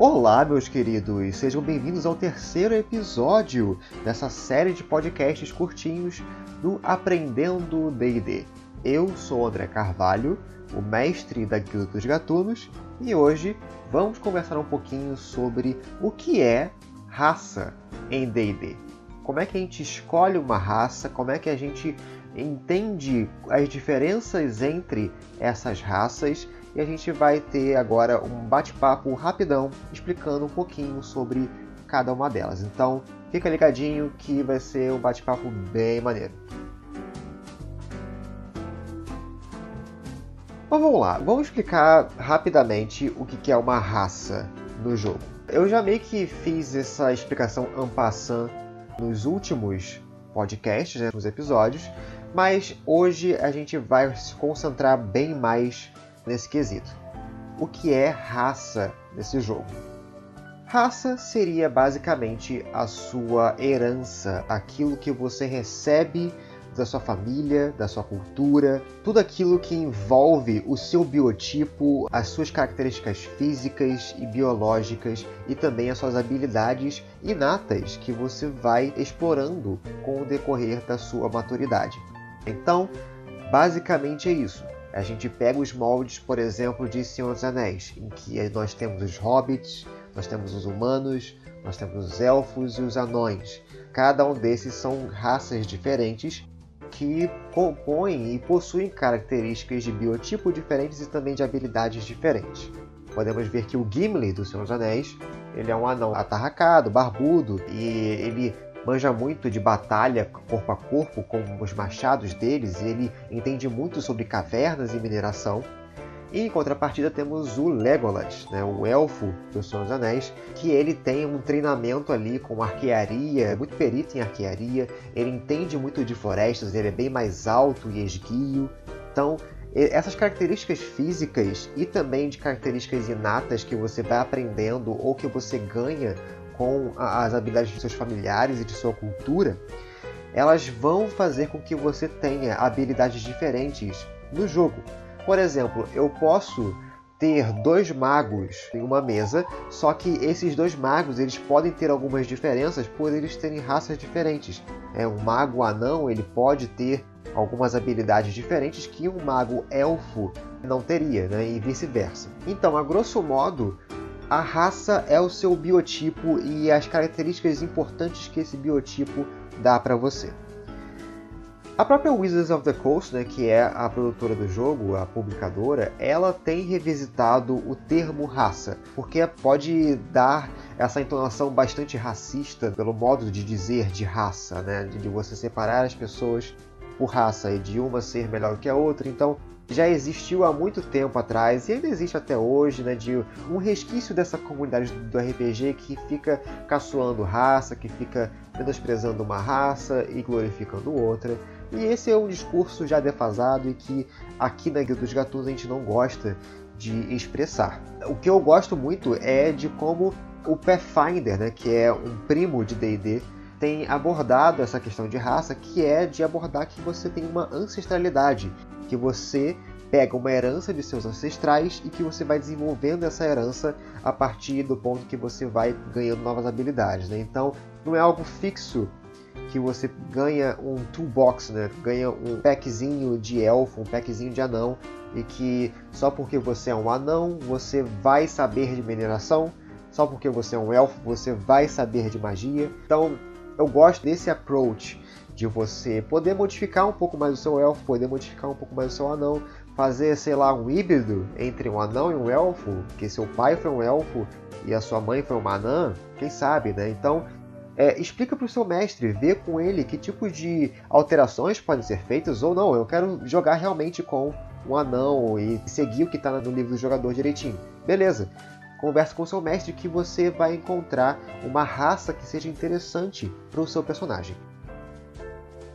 Olá, meus queridos! Sejam bem-vindos ao terceiro episódio dessa série de podcasts curtinhos do Aprendendo D&D. Eu sou André Carvalho, o mestre da Guilda dos Gatunos, e hoje vamos conversar um pouquinho sobre o que é raça em D&D. Como é que a gente escolhe uma raça, como é que a gente entende as diferenças entre essas raças e a gente vai ter agora um bate-papo rapidão explicando um pouquinho sobre cada uma delas. Então, fica ligadinho que vai ser um bate-papo bem maneiro. Mas vamos lá, vamos explicar rapidamente o que é uma raça no jogo. Eu já meio que fiz essa explicação en passant nos últimos podcasts, né, nos episódios, mas hoje a gente vai se concentrar bem mais nesse quesito. O que é raça nesse jogo? Raça seria basicamente a sua herança, aquilo que você recebe da sua família, da sua cultura, tudo aquilo que envolve o seu biotipo, as suas características físicas e biológicas e também as suas habilidades inatas que você vai explorando com o decorrer da sua maturidade. Então, basicamente é isso. A gente pega os moldes, por exemplo, de Senhor dos Anéis, em que nós temos os hobbits, nós temos os humanos, nós temos os elfos e os anões. Cada um desses são raças diferentes que compõem e possuem características de biotipo diferentes e também de habilidades diferentes. Podemos ver que o Gimli do Senhor dos Anéis, ele é um anão atarracado, barbudo, e ele manja muito de batalha corpo a corpo com os machados deles, ele entende muito sobre cavernas e mineração. E em contrapartida temos o Legolas, né, o elfo do Senhor dos Anéis, que ele tem um treinamento ali com arquearia, é muito perito em arquearia, ele entende muito de florestas, ele é bem mais alto e esguio. Então, essas características físicas e também de características inatas que você vai aprendendo ou que você ganha com as habilidades de seus familiares e de sua cultura, elas vão fazer com que você tenha habilidades diferentes no jogo. Por exemplo, eu posso ter dois magos em uma mesa, só que esses dois magos eles podem ter algumas diferenças por eles terem raças diferentes. É um mago anão ele pode ter algumas habilidades diferentes que um mago elfo não teria, né? e vice-versa. Então, a grosso modo, a raça é o seu biotipo e as características importantes que esse biotipo dá para você. A própria Wizards of the Coast, né, que é a produtora do jogo, a publicadora, ela tem revisitado o termo raça, porque pode dar essa entonação bastante racista pelo modo de dizer de raça, né, de você separar as pessoas por raça e de uma ser melhor que a outra. Então, já existiu há muito tempo atrás e ainda existe até hoje, né, de um resquício dessa comunidade do RPG que fica caçoando raça, que fica menosprezando uma raça e glorificando outra. E esse é um discurso já defasado e que aqui na Guilda dos Gatunos a gente não gosta de expressar. O que eu gosto muito é de como o Pathfinder, né, que é um primo de D&D, tem abordado essa questão de raça, que é de abordar que você tem uma ancestralidade, que você pega uma herança de seus ancestrais e que você vai desenvolvendo essa herança a partir do ponto que você vai ganhando novas habilidades. Né? Então, não é algo fixo que você ganha um toolbox, né? ganha um packzinho de elfo, um packzinho de anão, e que só porque você é um anão você vai saber de mineração, só porque você é um elfo você vai saber de magia. Então, eu gosto desse approach de você poder modificar um pouco mais o seu elfo, poder modificar um pouco mais o seu anão, fazer, sei lá, um híbrido entre um anão e um elfo, que seu pai foi um elfo e a sua mãe foi uma anã, quem sabe, né? Então, é, explica para o seu mestre, vê com ele que tipo de alterações podem ser feitas ou não. Eu quero jogar realmente com um anão e seguir o que está no livro do jogador direitinho. Beleza. Converse com o seu mestre que você vai encontrar uma raça que seja interessante para o seu personagem.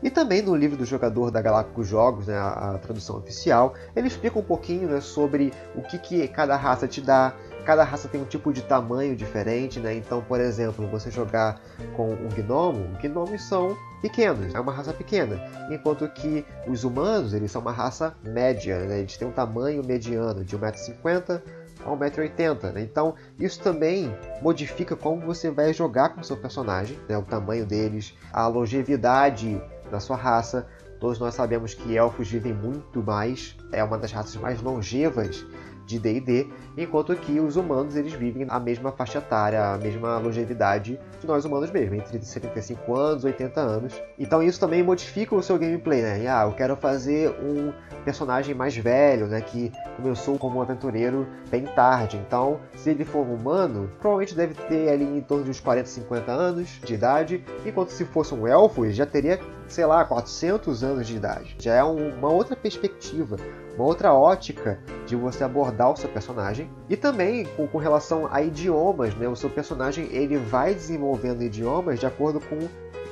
E também no livro do jogador da Galácticos Jogos, né, a, a, tradução oficial, ele explica um pouquinho né, sobre o que, que cada raça te dá. Cada raça tem um tipo de tamanho diferente, né? Então, por exemplo, você jogar com um gnomo, gnomos são pequenos, é uma raça pequena, enquanto que os humanos eles são uma raça média, né? eles têm um tamanho mediano de 1,50m a 1,80m. Né? Então, isso também modifica como você vai jogar com seu personagem, né? o tamanho deles, a longevidade da sua raça. Todos nós sabemos que elfos vivem muito mais, é uma das raças mais longevas de D&D, enquanto que os humanos eles vivem a mesma faixa etária, a mesma longevidade de nós humanos mesmo, entre 75 anos e 80 anos. Então isso também modifica o seu gameplay, né? Ah, eu quero fazer um personagem mais velho, né, que começou como um aventureiro bem tarde. Então, se ele for um humano, provavelmente deve ter ali em torno de uns 40, 50 anos de idade, enquanto se fosse um elfo, ele já teria, sei lá, 400 anos de idade. Já é uma outra perspectiva, uma outra ótica de você abordar o seu personagem e também com, com, relação a idiomas, né? O seu personagem ele vai desenvolvendo idiomas de acordo com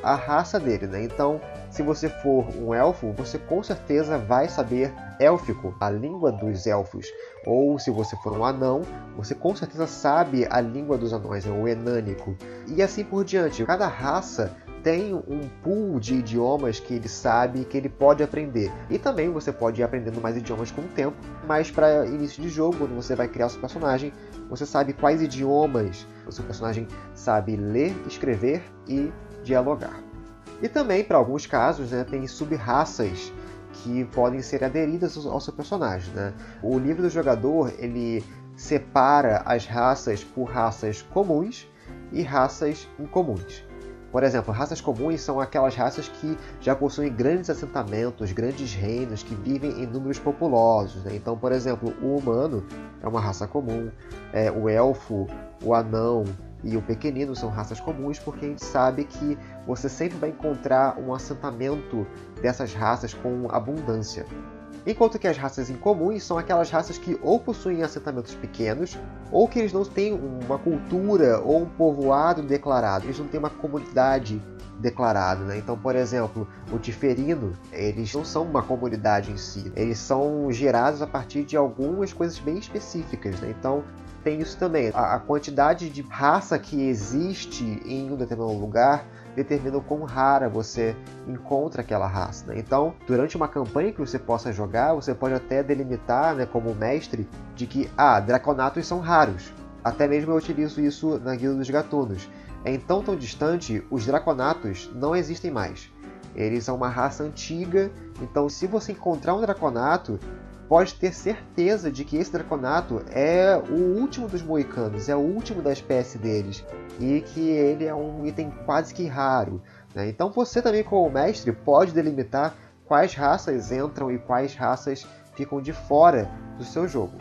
a raça dele, né? Então, se você for um elfo, você com certeza vai saber élfico, a língua dos elfos. Ou se você for um anão, você com certeza sabe a língua dos anões, né? o enânico. E assim por diante. Cada raça tem um pool de idiomas que ele sabe que ele pode aprender. E também você pode ir aprendendo mais idiomas com o tempo, mas para início de jogo, quando você vai criar o seu personagem, você sabe quais idiomas o seu personagem sabe ler, escrever e dialogar. E também, para alguns casos, né, tem sub-raças que podem ser aderidas ao seu personagem. Né? O livro do jogador ele separa as raças por raças comuns e raças incomuns. Por exemplo, raças comuns são aquelas raças que já possuem grandes assentamentos, grandes reinos, que vivem em números populosos. Né? Então, por exemplo, o humano é uma raça comum, é, o elfo, o anão e o pequenino são raças comuns porque a gente sabe que você sempre vai encontrar um assentamento dessas raças com abundância. Enquanto que as raças incomuns são aquelas raças que ou possuem assentamentos pequenos, ou que eles não têm uma cultura ou um povoado declarado, eles não têm uma comunidade declarada. Né? Então, por exemplo, o Tiferino, eles não são uma comunidade em si, eles são gerados a partir de algumas coisas bem específicas. Né? Então, tem isso também. A, a quantidade de raça que existe em um determinado lugar determina o quão rara você encontra aquela raça. Né? Então, durante uma campanha que você possa jogar, você pode até delimitar, né, como mestre, de que ah, draconatos são raros. Até mesmo eu utilizo isso na Guilda dos Gatunos. É então tão distante, os draconatos não existem mais. Eles são uma raça antiga, então se você encontrar um draconato, pode ter certeza de que esse Draconato é o último dos moicanos, é o último da espécie deles, e que ele é um item quase que raro. Né? Então você também, como mestre, pode delimitar quais raças entram e quais raças ficam de fora do seu jogo.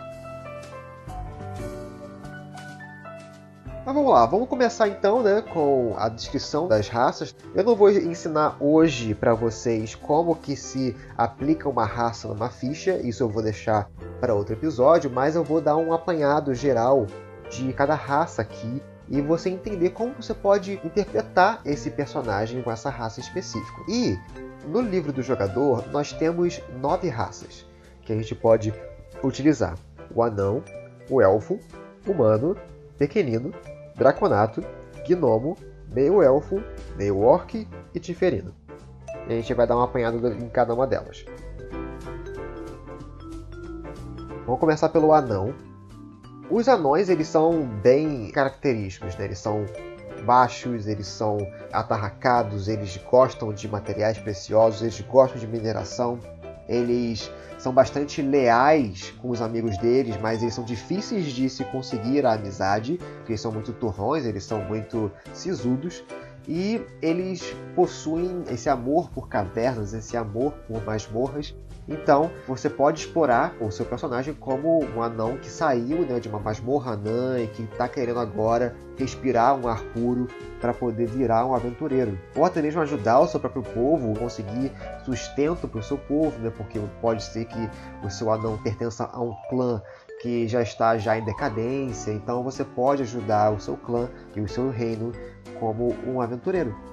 Mas vamos lá, vamos começar então né, com a descrição das raças. Eu não vou ensinar hoje para vocês como que se aplica uma raça numa ficha, isso eu vou deixar para outro episódio, mas eu vou dar um apanhado geral de cada raça aqui e você entender como você pode interpretar esse personagem com essa raça específica. E no livro do jogador nós temos nove raças que a gente pode utilizar: o anão, o elfo, humano, pequenino, draconato, gnomo, meio-elfo, meio-orc e tiferino. E a gente vai dar uma apanhada em cada uma delas. Vamos começar pelo anão. Os anões eles são bem característicos, né? eles são baixos, eles são atarracados, eles gostam de materiais preciosos, eles gostam de mineração, eles são bastante leais com os amigos deles, mas eles são difíceis de se conseguir a amizade, porque eles são muito turrões, eles são muito sisudos. E eles possuem esse amor por cavernas, esse amor por masmorras, então, você pode explorar o seu personagem como um anão que saiu né, de uma masmorra anã e que está querendo agora respirar um ar puro para poder virar um aventureiro. Ou até mesmo ajudar o seu próprio povo, conseguir sustento para o seu povo, né, porque pode ser que o seu anão pertença a um clã que já está já em decadência, então você pode ajudar o seu clã e o seu reino como um aventureiro.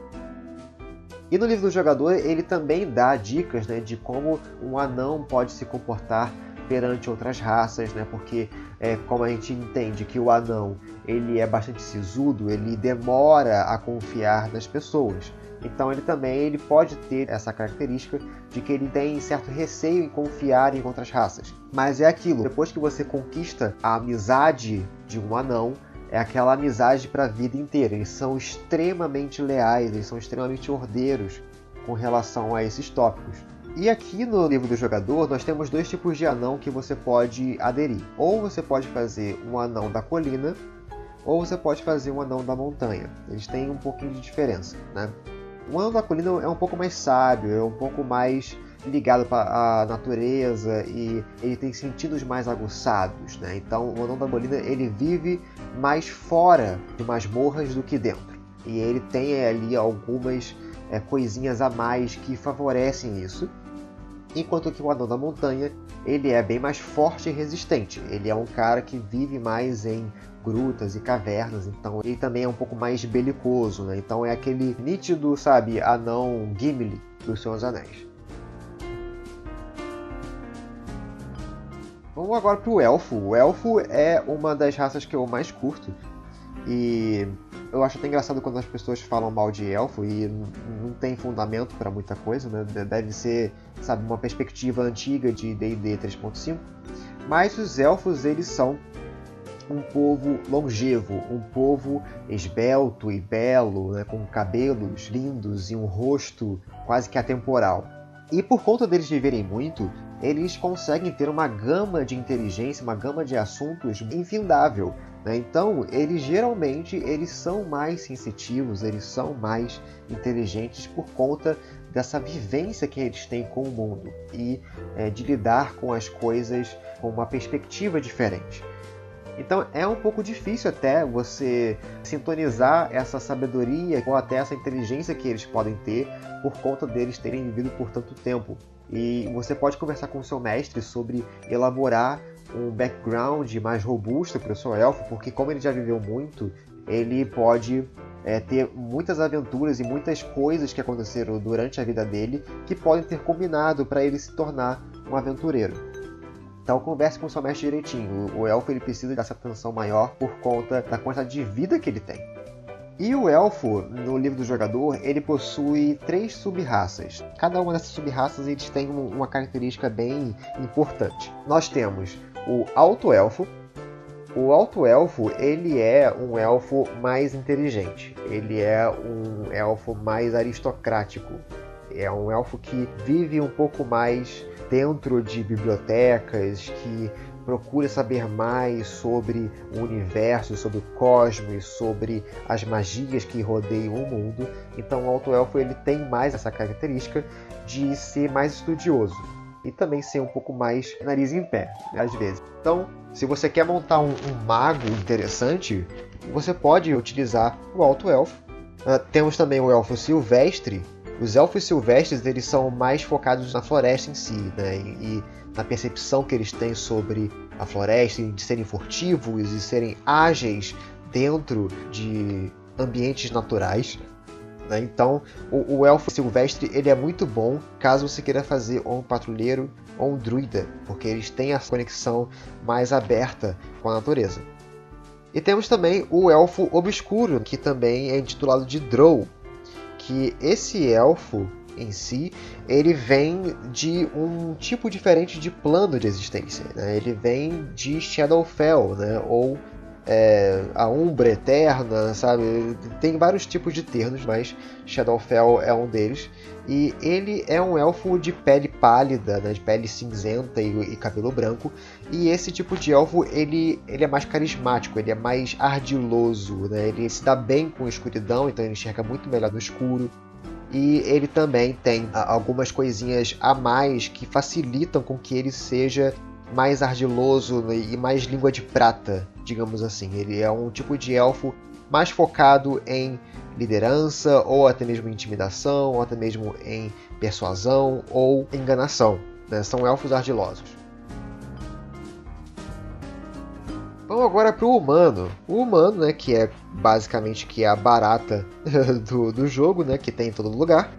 E no livro do jogador ele também dá dicas né, de como um anão pode se comportar perante outras raças, né? Porque é, como a gente entende que o anão ele é bastante sisudo, ele demora a confiar nas pessoas. Então ele também ele pode ter essa característica de que ele tem certo receio em confiar em outras raças. Mas é aquilo, depois que você conquista a amizade de um anão, é aquela amizade para a vida inteira. Eles são extremamente leais, eles são extremamente ordeiros com relação a esses tópicos. E aqui no livro do jogador nós temos dois tipos de anão que você pode aderir. Ou você pode fazer um anão da colina, ou você pode fazer um anão da montanha. Eles têm um pouquinho de diferença, né? O anão da colina é um pouco mais sábio, é um pouco mais ligado para a natureza e ele tem sentidos mais aguçados, né? Então o anão da colina ele vive mais fora de masmorras do que dentro. E ele tem ali algumas é, coisinhas a mais que favorecem isso enquanto que o anão da montanha ele é bem mais forte e resistente. Ele é um cara que vive mais em grutas e cavernas, então ele também é um pouco mais belicoso, né? Então é aquele nítido, sabe, anão Gimli dos Senhor dos Anéis. Vamos agora para o elfo. O elfo é uma das raças que eu mais curto e eu acho até engraçado quando as pessoas falam mal de elfo e não tem fundamento para muita coisa, né? Deve ser, sabe, uma perspectiva antiga de D&D 3.5. Mas os elfos, eles são um povo longevo, um povo esbelto e belo, né, com cabelos lindos e um rosto quase que atemporal. E por conta deles viverem muito, eles conseguem ter uma gama de inteligência, uma gama de assuntos infindável. Né? Então, eles geralmente eles são mais sensitivos, eles são mais inteligentes por conta dessa vivência que eles têm com o mundo e é, de lidar com as coisas com uma perspectiva diferente. Então é um pouco difícil até você sintonizar essa sabedoria ou até essa inteligência que eles podem ter por conta deles terem vivido por tanto tempo. E você pode conversar com o seu mestre sobre elaborar um background mais robusto para o seu elfo, porque como ele já viveu muito, ele pode é, ter muitas aventuras e muitas coisas que aconteceram durante a vida dele que podem ter combinado para ele se tornar um aventureiro. Então converse com o seu mestre direitinho. O elfo ele precisa dessa atenção maior por conta da quantidade de vida que ele tem. E o elfo, no livro do jogador, ele possui três sub-raças. Cada uma dessas sub-raças eles tem uma característica bem importante. Nós temos o Alto Elfo. O Alto Elfo, ele é um elfo mais inteligente. Ele é um elfo mais aristocrático. É um elfo que vive um pouco mais dentro de bibliotecas, que procura saber mais sobre o universo, sobre o cosmos, sobre as magias que rodeiam o mundo. Então o Alto Elfo ele tem mais essa característica de ser mais estudioso e também ser um pouco mais nariz em pé, às vezes. Então, se você quer montar um, um mago interessante, você pode utilizar o Alto Elfo. Uh, temos também o Elfo Silvestre. Os Elfos Silvestres eles são mais focados na floresta em si, né? E, e na percepção que eles têm sobre a floresta, de serem furtivos e serem ágeis dentro de ambientes naturais. Né? Então, o, o, elfo silvestre ele é muito bom caso você queira fazer um patrulheiro ou um druida, porque eles têm a conexão mais aberta com a natureza. E temos também o elfo obscuro, que também é intitulado de Drow, que esse elfo em si, ele vem de um tipo diferente de plano de existência. Né? Ele vem de Shadowfell, né? ou é, a Umbra Eterna, sabe? Tem vários tipos de termos, mas Shadowfell é um deles. E ele é um elfo de pele pálida, né? de pele cinzenta e, e, cabelo branco. E esse tipo de elfo, ele, ele é mais carismático, ele é mais ardiloso, né? Ele se dá bem com a escuridão, então ele enxerga muito melhor no escuro. E ele também tem algumas coisinhas a mais que facilitam com que ele seja mais ardiloso e mais língua de prata, digamos assim. Ele é um tipo de elfo mais focado em liderança, ou até mesmo intimidação, ou até mesmo em persuasão ou enganação. Né? São elfos ardilosos. Vamos agora para o humano. O humano, né, que é basicamente que é a barata do, do jogo, né, que tem em todo lugar.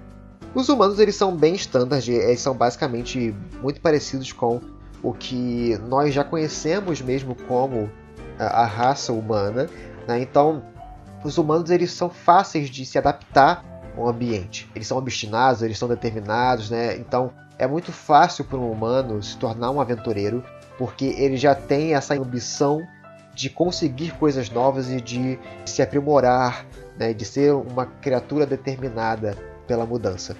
Os humanos eles são bem standard, eles são basicamente muito parecidos com o que nós já conhecemos mesmo como a, a raça humana. Né? Então, os humanos eles são fáceis de se adaptar o ambiente. Eles são obstinados, eles são determinados, né? Então é muito fácil para um humano se tornar um aventureiro, porque ele já tem essa ambição de conseguir coisas novas e de se aprimorar, né? de ser uma criatura determinada pela mudança.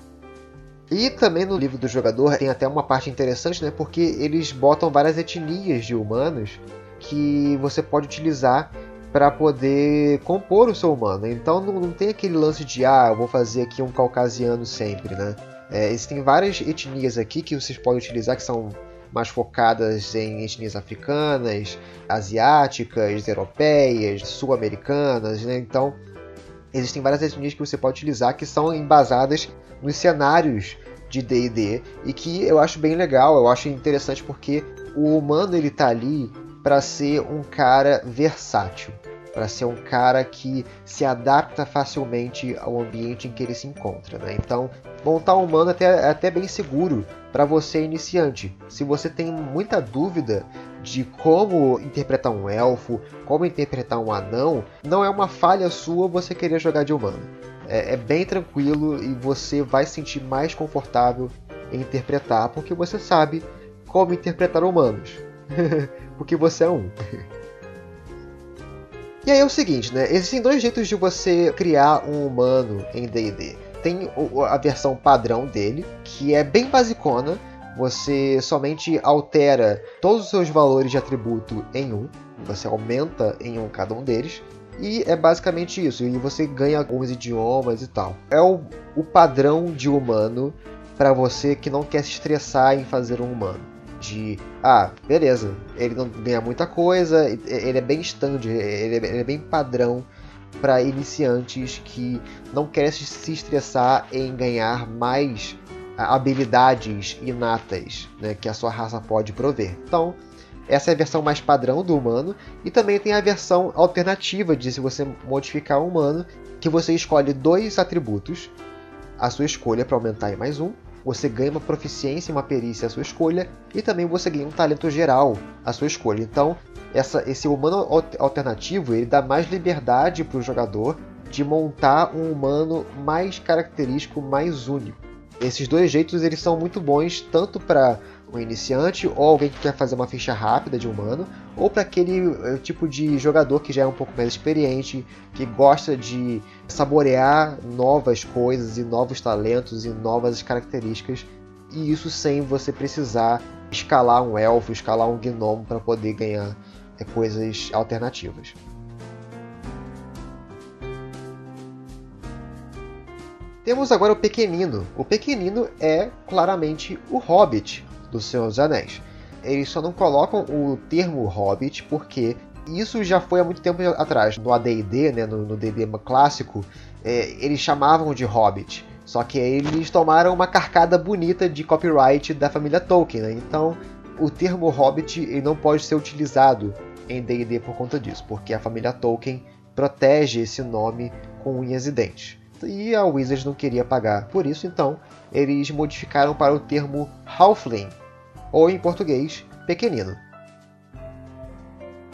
E também no livro do jogador tem até uma parte interessante, né? Porque eles botam várias etnias de humanos que você pode utilizar para poder compor o seu humano. Então não, não, tem aquele lance de ah, eu vou fazer aqui um caucasiano sempre, né? É, existem várias etnias aqui que vocês podem utilizar que são mais focadas em etnias africanas, asiáticas, europeias, sul-americanas, né? Então existem várias etnias que você pode utilizar que são embasadas nos cenários de D&D e que eu acho bem legal, eu acho interessante porque o humano ele tá ali para ser um cara versátil, para ser um cara que se adapta facilmente ao ambiente em que ele se encontra. Né? Então, montar um humano é até, é até bem seguro para você iniciante. Se você tem muita dúvida de como interpretar um elfo, como interpretar um anão, não é uma falha sua você querer jogar de humano. É, é bem tranquilo e você vai se sentir mais confortável em interpretar, porque você sabe como interpretar humanos. porque você é um. e aí é o seguinte, né? Existem dois jeitos de você criar um humano em D&D. Tem a versão padrão dele, que é bem basicona. Você somente altera todos os seus valores de atributo em um. Você aumenta em um cada um deles. E é basicamente isso. E você ganha alguns idiomas e tal. É o, o padrão de humano para você que não quer se estressar em fazer um humano de ah, beleza, ele não ganha muita coisa, ele é bem stand, ele é, bem padrão para iniciantes que não querem se estressar em ganhar mais habilidades inatas né, que a sua raça pode prover. Então, essa é a versão mais padrão do humano, e também tem a versão alternativa de se você modificar o humano, que você escolhe dois atributos, a sua escolha para aumentar em mais um, você ganha uma proficiência e uma perícia à sua escolha, e também você ganha um talento geral à sua escolha. Então, essa, esse humano alternativo ele dá mais liberdade para o jogador de montar um humano mais característico, mais único. Esses dois jeitos eles são muito bons tanto para um iniciante ou alguém que quer fazer uma ficha rápida de humano, ou para aquele eh, tipo de jogador que já é um pouco mais experiente, que gosta de saborear novas coisas e novos talentos e novas características, e isso sem você precisar escalar um elfo, escalar um gnomo para poder ganhar é, coisas alternativas. Temos agora o Pequenino. O Pequenino é claramente o Hobbit, do Senhor dos Anéis. Eles só não colocam o termo Hobbit porque isso já foi há muito tempo atrás. No AD&D, né, no D&D clássico, é, eles chamavam de Hobbit. Só que eles tomaram uma carcada bonita de copyright da família Tolkien. Né? Então, o termo Hobbit ele não pode ser utilizado em D&D por conta disso, porque a família Tolkien protege esse nome com unhas e dentes. E a Wizards não queria pagar por isso, então eles modificaram para o termo Halfling, ou em português, pequenino.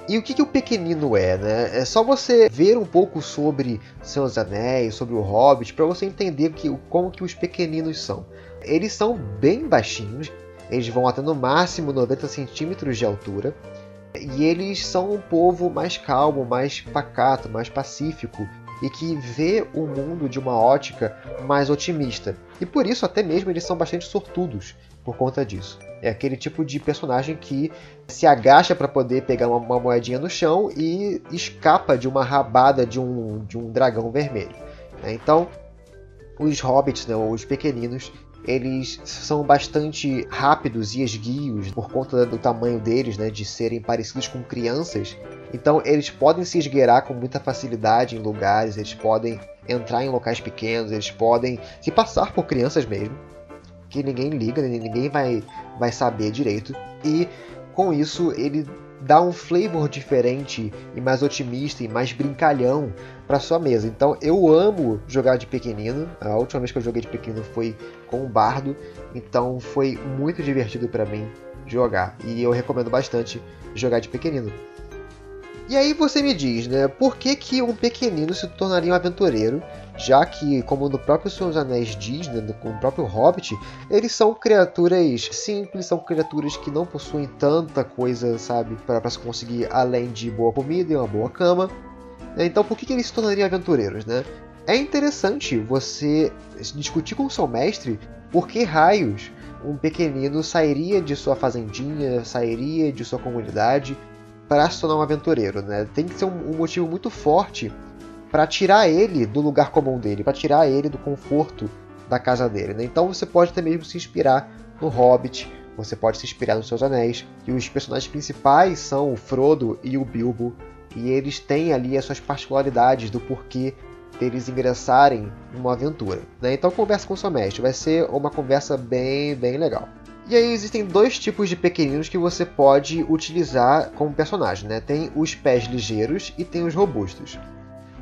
E o que, que o pequenino é, né? É só você ver um pouco sobre Seus Anéis, sobre o Hobbit, para você entender que, como que os pequeninos são. Eles são bem baixinhos, eles vão até no máximo 90 centímetros de altura, e eles são um povo mais calmo, mais pacato, mais pacífico, e que vê o mundo de uma ótica mais otimista. E por isso até mesmo eles são bastante sortudos por conta disso. É aquele tipo de personagem que se agacha para poder pegar uma, uma, moedinha no chão e escapa de uma rabada de um, de um dragão vermelho. Né? Então, os hobbits, né, os pequeninos, eles são bastante rápidos e esguios por conta do tamanho deles, né, de serem parecidos com crianças. Então eles podem se esgueirar com muita facilidade em lugares, eles podem entrar em locais pequenos, eles podem se passar por crianças mesmo, que ninguém liga, ninguém vai, vai saber direito. E com isso ele dá um flavor diferente e mais otimista e mais brincalhão para sua mesa. Então eu amo jogar de pequenino. A última vez que eu joguei de pequenino foi com o Bardo, então foi muito divertido para mim jogar e eu recomendo bastante jogar de pequenino. E aí você me diz, né, por que, que um pequenino se tornaria um aventureiro já que, como no próprio Senhor dos Anéis diz, né, no próprio Hobbit, eles são criaturas simples, são criaturas que não possuem tanta coisa, sabe, para se conseguir além de boa comida e uma boa cama. Então, por que, que eles se tornariam aventureiros, né? É interessante você discutir com o seu mestre por que raios um pequenino sairia de sua fazendinha, sairia de sua comunidade para se tornar um aventureiro, né? Tem que ser um, um motivo muito forte para tirar ele do lugar comum dele, para tirar ele do conforto da casa dele. Né? Então você pode até mesmo se inspirar no Hobbit, você pode se inspirar nos Seus Anéis, e os personagens principais são o Frodo e o Bilbo, e eles têm ali as suas particularidades do porquê deles ingressarem numa aventura. Né? Então conversa com o seu mestre, vai ser uma conversa bem, bem legal. E aí existem dois tipos de pequeninos que você pode utilizar como personagem, né? Tem os pés ligeiros e tem os robustos.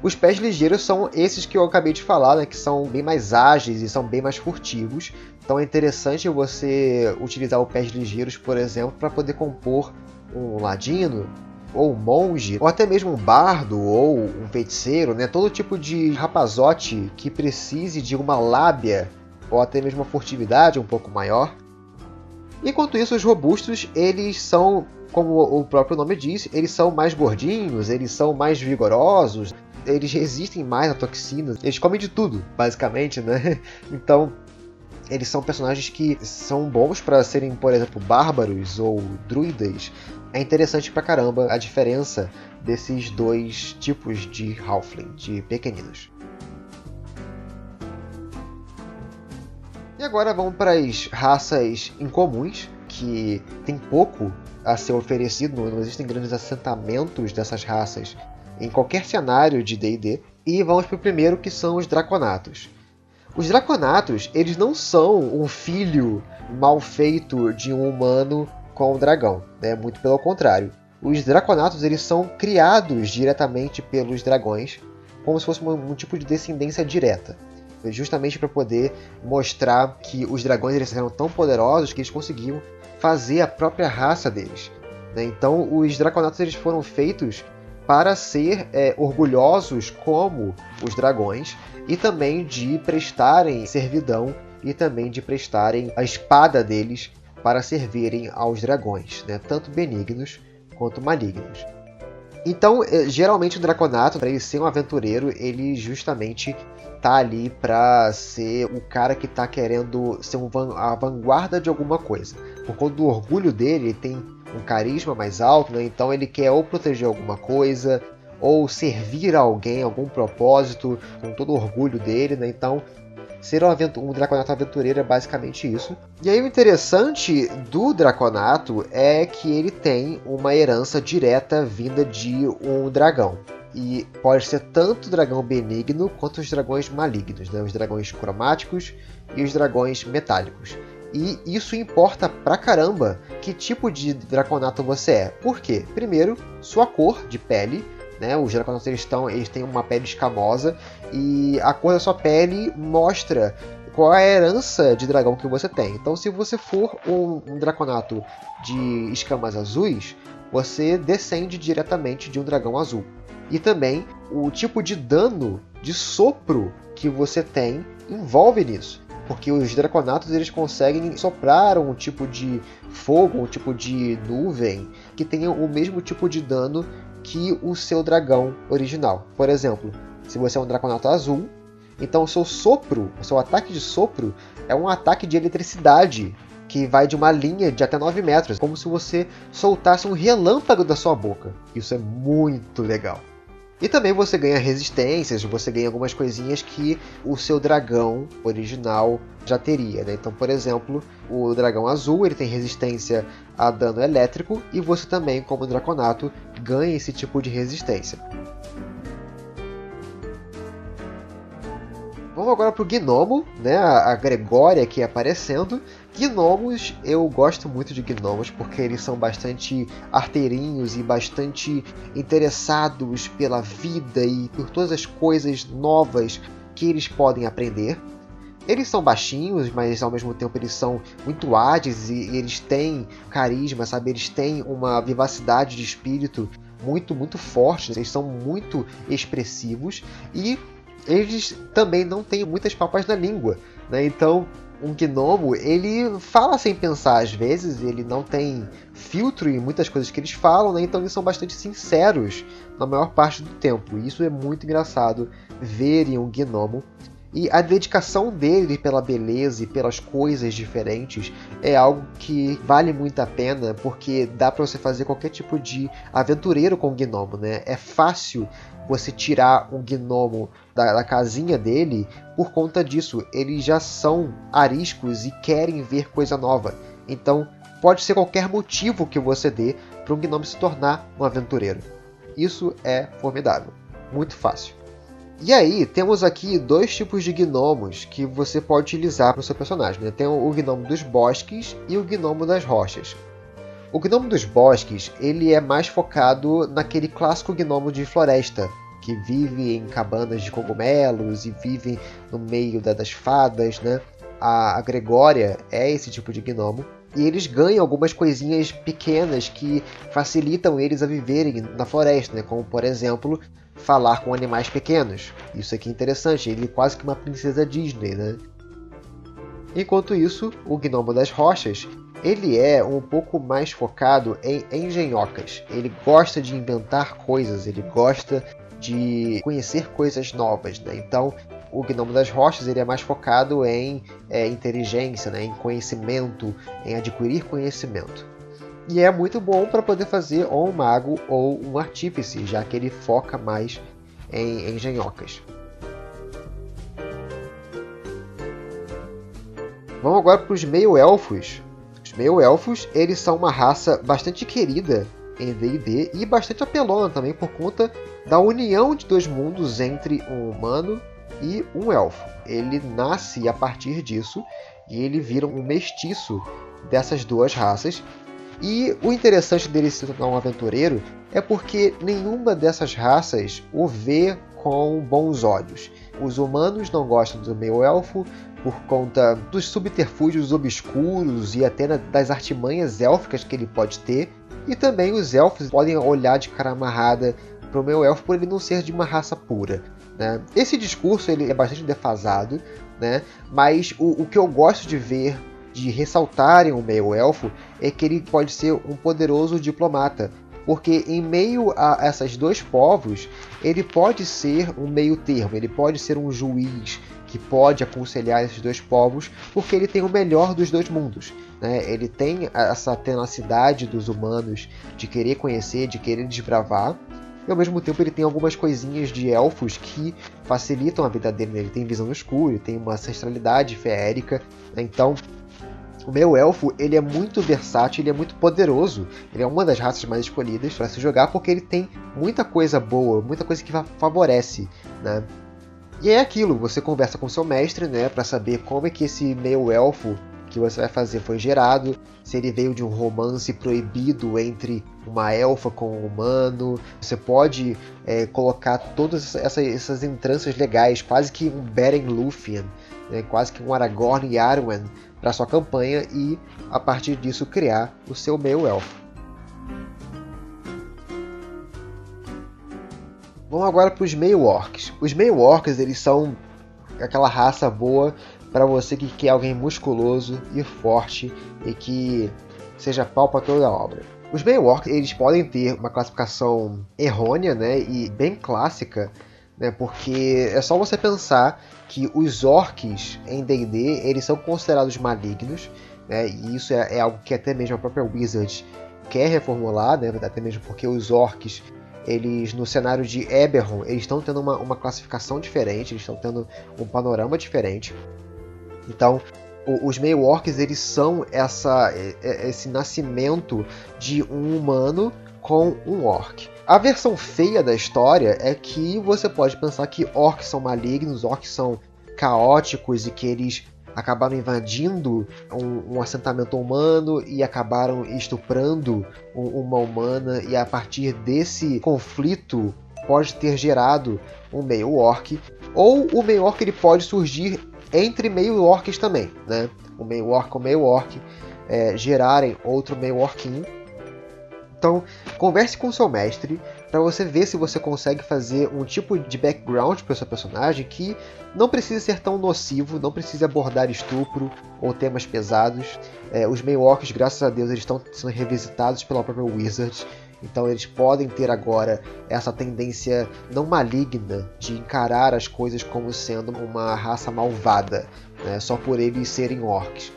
Os pés ligeiros são esses que eu acabei de falar, né, que são bem mais ágeis e são bem mais furtivos. Então é interessante você utilizar os pés ligeiros, por exemplo, para poder compor um ladino, ou um monge, ou até mesmo um bardo ou um feiticeiro, né? Todo tipo de rapazote que precise de uma lábia ou até mesmo uma furtividade um pouco maior. Enquanto isso, os robustos, eles são, como o próprio nome diz, eles são mais gordinhos, eles são mais vigorosos, eles resistem mais a toxinas, eles comem de tudo, basicamente, né? Então, eles são personagens que são bons para serem, por exemplo, bárbaros ou druidas. É interessante pra caramba a diferença desses dois tipos de halfling, de pequeninos. E agora vamos para as raças incomuns, que tem pouco a ser oferecido, não existem grandes assentamentos dessas raças em qualquer cenário de D&D. E vamos para o primeiro, que são os Draconatos. Os Draconatos, eles não são um filho mal feito de um humano com um dragão, né? muito pelo contrário. Os Draconatos eles são criados diretamente pelos dragões, como se fosse um, um tipo de descendência direta justamente para poder mostrar que os dragões eles eram tão poderosos que eles conseguiam fazer a própria raça deles. Né? Então, os Draconatos eles foram feitos para ser é, orgulhosos como os dragões e também de prestarem servidão e também de prestarem a espada deles para servirem aos dragões, né? tanto benignos quanto malignos. Então, é, geralmente o Draconato, para ele ser um aventureiro, ele justamente tá ali para ser o cara que tá querendo ser um van a vanguarda de alguma coisa. Por conta do orgulho dele, ele tem um carisma mais alto, né? então ele quer ou proteger alguma coisa, ou servir a alguém, algum propósito, com todo o orgulho dele, né? Então, ser um, um, Draconato aventureiro é basicamente isso. E aí o interessante do Draconato é que ele tem uma herança direta vinda de um dragão. E pode ser tanto dragão benigno quanto os dragões malignos, né? os dragões cromáticos e os dragões metálicos. E isso importa pra caramba que tipo de draconato você é. Por quê? Primeiro, sua cor de pele. Né? Os draconatos eles, eles têm uma pele escamosa e a cor da sua pele mostra qual é a herança de dragão que você tem. Então, se você for um, um draconato de escamas azuis, você descende diretamente de um dragão azul. E também o tipo de dano de sopro que você tem envolve nisso porque os draconatos eles conseguem soprar um tipo de fogo, um tipo de nuvem que tenha o mesmo tipo de dano que o seu dragão original. Por exemplo, se você é um draconato azul, então o seu sopro, o seu ataque de sopro é um ataque de eletricidade que vai de uma linha de até 9 metros, como se você soltasse um relâmpago da sua boca. Isso é muito legal. E também você ganha resistências, você ganha algumas coisinhas que o seu dragão original já teria. Né? Então, por exemplo, o dragão azul ele tem resistência a dano elétrico e você também, como draconato, ganha esse tipo de resistência. Vamos agora para o gnomo, né? a Gregória aqui aparecendo. Gnomos, eu gosto muito de gnomos porque eles são bastante arteirinhos e bastante interessados pela vida e por todas as coisas novas que eles podem aprender. Eles são baixinhos, mas ao mesmo tempo eles são muito ágeis e, e eles têm carisma, sabe? Eles têm uma vivacidade de espírito muito, muito forte. Eles são muito expressivos e eles também não têm muitas papas na língua, né? Então, um gnomo, ele fala sem pensar às vezes, ele não tem filtro em muitas coisas que eles falam, né? Então eles são bastante sinceros na maior parte do tempo. E isso é muito engraçado ver em um gnomo e a dedicação dele pela beleza e pelas coisas diferentes é algo que vale muito a pena, porque dá para você fazer qualquer tipo de aventureiro com o gnomo, né? É fácil você tirar um gnomo da, da, casinha dele por conta disso. Eles já são ariscos e querem ver coisa nova. Então, pode ser qualquer motivo que você dê para um gnomo se tornar um aventureiro. Isso é formidável. Muito fácil. E aí, temos aqui dois tipos de gnomos que você pode utilizar para o seu personagem. Né? Tem o gnomo dos bosques e o gnomo das rochas. O gnomo dos bosques ele é mais focado naquele clássico gnomo de floresta, que vive em cabanas de cogumelos e vive no meio das fadas. Né? A, a Gregória é esse tipo de gnomo. E eles ganham algumas coisinhas pequenas que facilitam eles a viverem na floresta, né? como por exemplo falar com animais pequenos. Isso aqui é interessante, ele é quase que uma princesa Disney, né? Enquanto isso, o Gnomo das Rochas, ele é um pouco mais focado em engenhocas. Ele gosta de inventar coisas, ele gosta de conhecer coisas novas, né? Então, o Gnomo das Rochas ele é mais focado em é, inteligência, né? em conhecimento, em adquirir conhecimento. E é muito bom para poder fazer ou um mago ou um artífice, já que ele foca mais em engenhocas. Vamos agora para os meio-elfos. Os meio-elfos eles são uma raça bastante querida em D&D e bastante apelona também por conta da união de dois mundos entre um humano e um elfo. Ele nasce a partir disso e ele vira um mestiço dessas duas raças e o interessante dele se tornar um aventureiro é porque nenhuma dessas raças o vê com bons olhos. Os humanos não gostam do meio-elfo por conta dos subterfúgios obscuros e até das artimanhas élficas que ele pode ter. E também os elfos podem olhar de cara amarrada para o meio-elfo por ele não ser de uma raça pura. Né? Esse discurso ele é bastante defasado, né? mas o, o que eu gosto de ver de ressaltarem o meio-elfo é que ele pode ser um poderoso diplomata, porque em meio a esses dois povos, ele pode ser um meio termo, ele pode ser um juiz que pode aconselhar esses dois povos, porque ele tem o melhor dos dois mundos. Né? Ele tem essa tenacidade dos humanos de querer conhecer, de querer desbravar, e ao mesmo tempo ele tem algumas coisinhas de elfos que facilitam a vida dele. Né? Ele tem visão no escuro, ele tem uma ancestralidade feérica, né? então o meu elfo, ele é muito versátil, ele é muito poderoso. Ele é uma das raças mais escolhidas para se jogar porque ele tem muita coisa boa, muita coisa que favorece, né? E é aquilo, você conversa com seu mestre, né, para saber como é que esse meio elfo que você vai fazer foi gerado, se ele veio de um romance proibido entre uma elfa com um humano. Você pode é, colocar todas essas, essas entranças legais, quase que um Beren Lúthien, né, quase que um Aragorn e Arwen para sua campanha e, a partir disso, criar o seu meio elfo. Vamos agora para os meio orcs. Os meio orcs eles são aquela raça boa para você que quer alguém musculoso e forte e que seja pau para toda a obra. Os meio orcs eles podem ter uma classificação errônea, né, e bem clássica, né, porque é só você pensar que os orcs em D&D eles são considerados malignos, né? E isso é, é, algo que até mesmo a própria Wizard quer reformular, né? Até mesmo porque os orcs eles no cenário de Eberron eles estão tendo uma, uma classificação diferente, eles estão tendo um panorama diferente. Então os meio orcs eles são essa esse nascimento de um humano com um orc. A versão feia da história é que você pode pensar que orcs são malignos, orcs são caóticos e que eles acabaram invadindo um, um assentamento humano e acabaram estuprando um, uma humana e a partir desse conflito pode ter gerado um meio orc ou o meio orc ele pode surgir entre meio orcs também, né? O meio orc com o meio orc é, gerarem outro meio orquinho então, converse com seu mestre, para você ver se você consegue fazer um tipo de background para seu personagem que não precisa ser tão nocivo, não precisa abordar estupro ou temas pesados. É, os Maywalkers, graças a Deus, eles estão sendo revisitados pela própria Wizard, então eles podem ter agora essa tendência não maligna de encarar as coisas como sendo uma raça malvada, né, só por eles serem orcs.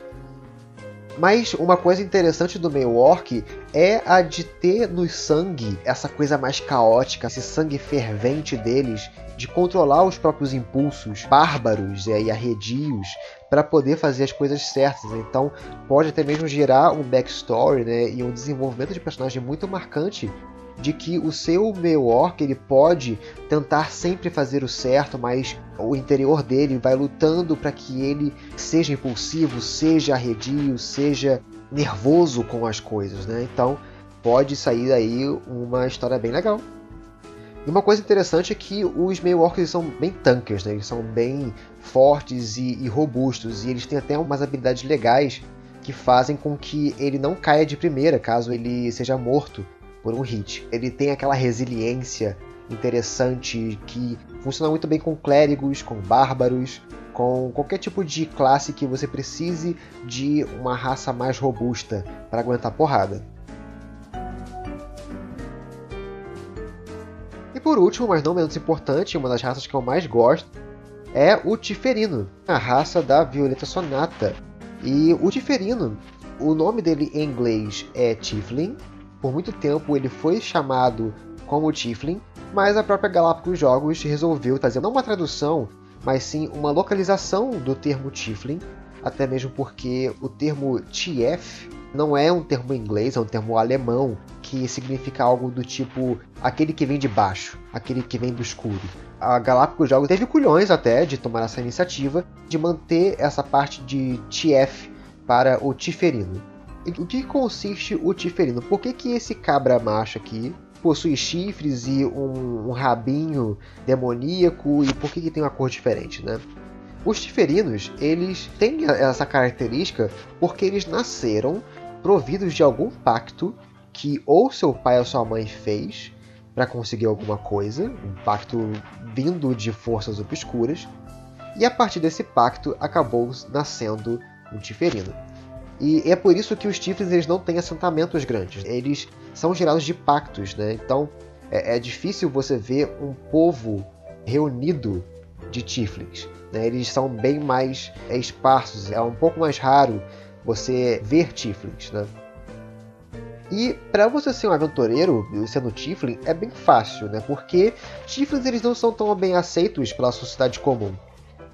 Mas uma coisa interessante do orc é a de ter no sangue essa coisa mais caótica, esse sangue fervente deles, de controlar os próprios impulsos bárbaros e arredios para poder fazer as coisas certas. Então pode até mesmo gerar um backstory né, e um desenvolvimento de personagem muito marcante de que o seu meio orc ele pode tentar sempre fazer o certo, mas o interior dele vai lutando para que ele seja impulsivo, seja arredio, seja nervoso com as coisas, né? Então pode sair daí uma história bem legal. E uma coisa interessante é que os meio orcs são bem tankers, né? Eles são bem fortes e, e robustos e eles têm até umas habilidades legais que fazem com que ele não caia de primeira caso ele seja morto por um hit. Ele tem aquela resiliência interessante que funciona muito bem com clérigos, com bárbaros, com qualquer tipo de classe que você precise de uma raça mais robusta para aguentar porrada. E por último, mas não menos importante, uma das raças que eu mais gosto é o Tiferino, a raça da Violeta Sonata. E o Tiferino, o nome dele em inglês é Tiflin, por muito tempo ele foi chamado como Tiflin, mas a própria Galápagos Jogos resolveu trazer não uma tradução, mas sim uma localização do termo Tiflin, até mesmo porque o termo TF não é um termo inglês, é um termo alemão que significa algo do tipo aquele que vem de baixo, aquele que vem do escuro. A Galápagos Jogos teve culhões até de tomar essa iniciativa de manter essa parte de TF para o Tiferino. O que consiste o tiferino? Por que, que esse cabra macho aqui possui chifres e um, um rabinho demoníaco e por que, que tem uma cor diferente, né? Os tiferinos, eles têm essa característica porque eles nasceram providos de algum pacto que ou seu pai ou sua mãe fez para conseguir alguma coisa, um pacto vindo de forças obscuras, e a partir desse pacto acabou nascendo um tiferino. E é por isso que os Tiflins eles não têm assentamentos grandes. Eles são gerados de pactos, né? Então é, é difícil você ver um povo reunido de Tiflins. Né? Eles são bem mais é, esparsos. É um pouco mais raro você ver Tiflins, né? E para você ser um aventureiro sendo Tiflin é bem fácil, né? Porque Tiflins eles não são tão bem aceitos pela sociedade comum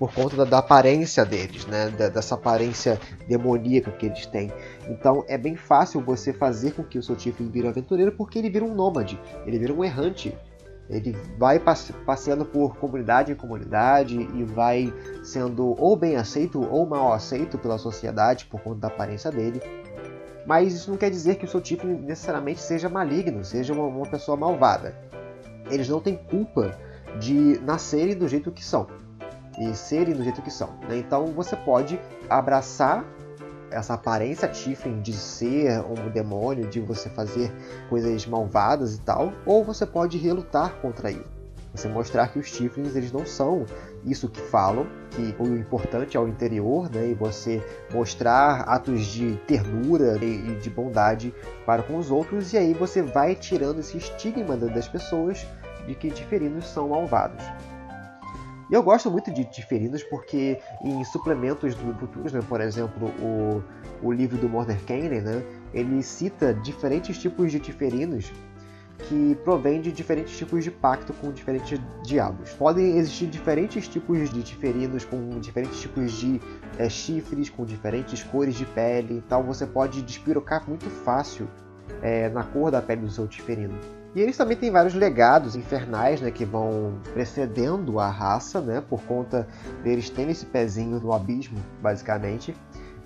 por conta da, da aparência deles, né? Da, dessa aparência demoníaca que eles têm. Então é bem fácil você fazer com que o seu Tiflin vire um aventureiro porque ele vira um nômade, ele vira um errante. Ele vai passeando por comunidade em comunidade e vai sendo ou bem aceito ou mal aceito pela sociedade por conta da aparência dele. Mas isso não quer dizer que o seu Tiflin necessariamente seja maligno, seja uma, uma pessoa malvada. Eles não têm culpa de nascerem do jeito que são e serem do jeito que são. Né? Então você pode abraçar essa aparência Tiflin de ser um demônio, de você fazer coisas malvadas e tal, ou você pode relutar contra isso. Você mostrar que os Tiflins eles não são isso que falam, que o importante é o interior, né? E você mostrar atos de ternura e de bondade para com os outros, e aí você vai tirando esse estigma das pessoas de que tiferinos são malvados. E eu gosto muito de Tiferinos porque em suplementos do futuros, né, por exemplo, o, o livro do Murder Kane, né, ele cita diferentes tipos de Tiferinos que provém de diferentes tipos de pacto com diferentes diabos. Podem existir diferentes tipos de tiferinos com diferentes tipos de é, chifres, com diferentes cores de pele, então você pode despirocar muito fácil é, na cor da pele do seu tiferino. E eles também têm vários legados infernais, né, que vão precedendo a raça, né, por conta deles terem esse pezinho no abismo, basicamente.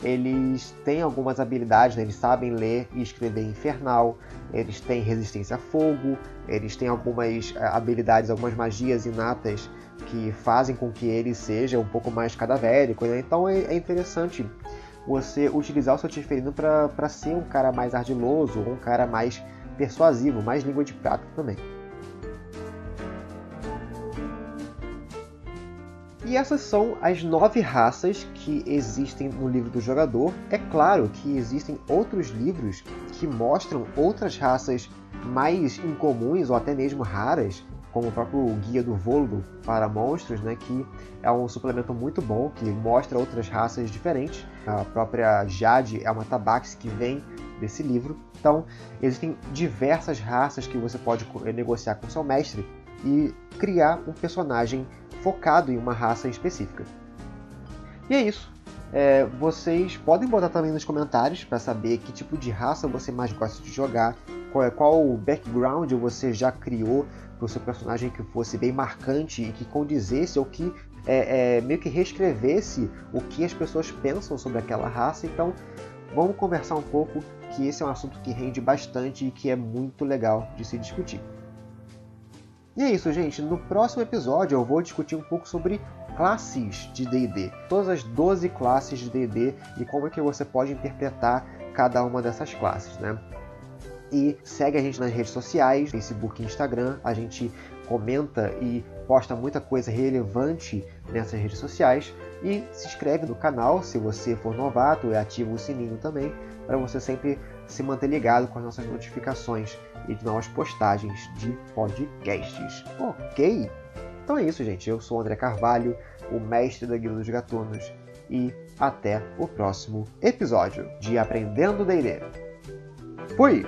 Eles têm algumas habilidades, né, eles sabem ler e escrever infernal, eles têm resistência a fogo, eles têm algumas eh, habilidades, algumas magias inatas que fazem com que ele seja um pouco mais cadavérico. Né? Então é, é interessante você utilizar o seu Tiferino para ser um cara mais ardiloso, um cara mais persuasivo, mais língua de prata também. E essas são as nove raças que existem no livro do jogador. É claro que existem outros livros que mostram outras raças mais incomuns ou até mesmo raras, como o próprio Guia do Volgo para Monstros, né, que é um suplemento muito bom que mostra outras raças diferentes. A própria Jade é uma tabaxi que vem desse livro. Então, existem diversas raças que você pode negociar com seu mestre e criar um personagem focado em uma raça específica. E é isso. É, vocês podem botar também nos comentários para saber que tipo de raça você mais gosta de jogar, qual, é, qual background você já criou para o seu personagem que fosse bem marcante e que condizesse ou que é, é, meio que reescrevesse o que as pessoas pensam sobre aquela raça. Então, vamos conversar um pouco, que esse é um assunto que rende bastante e que é muito legal de se discutir. E é isso, gente. No próximo episódio eu vou discutir um pouco sobre classes de D&D. Todas as 12 classes de D&D e como é que você pode interpretar cada uma dessas classes, né? E segue a gente nas redes sociais, Facebook e Instagram. A gente comenta e posta muita coisa relevante nessas redes sociais. E se inscreve no canal se você for novato e ativa o sininho também para você sempre se manter ligado com as nossas notificações e de novas postagens de podcasts. Ok? Então é isso, gente. Eu sou o André Carvalho, o mestre da Guilda dos Gatunos, e até o próximo episódio de Aprendendo D&D. Fui!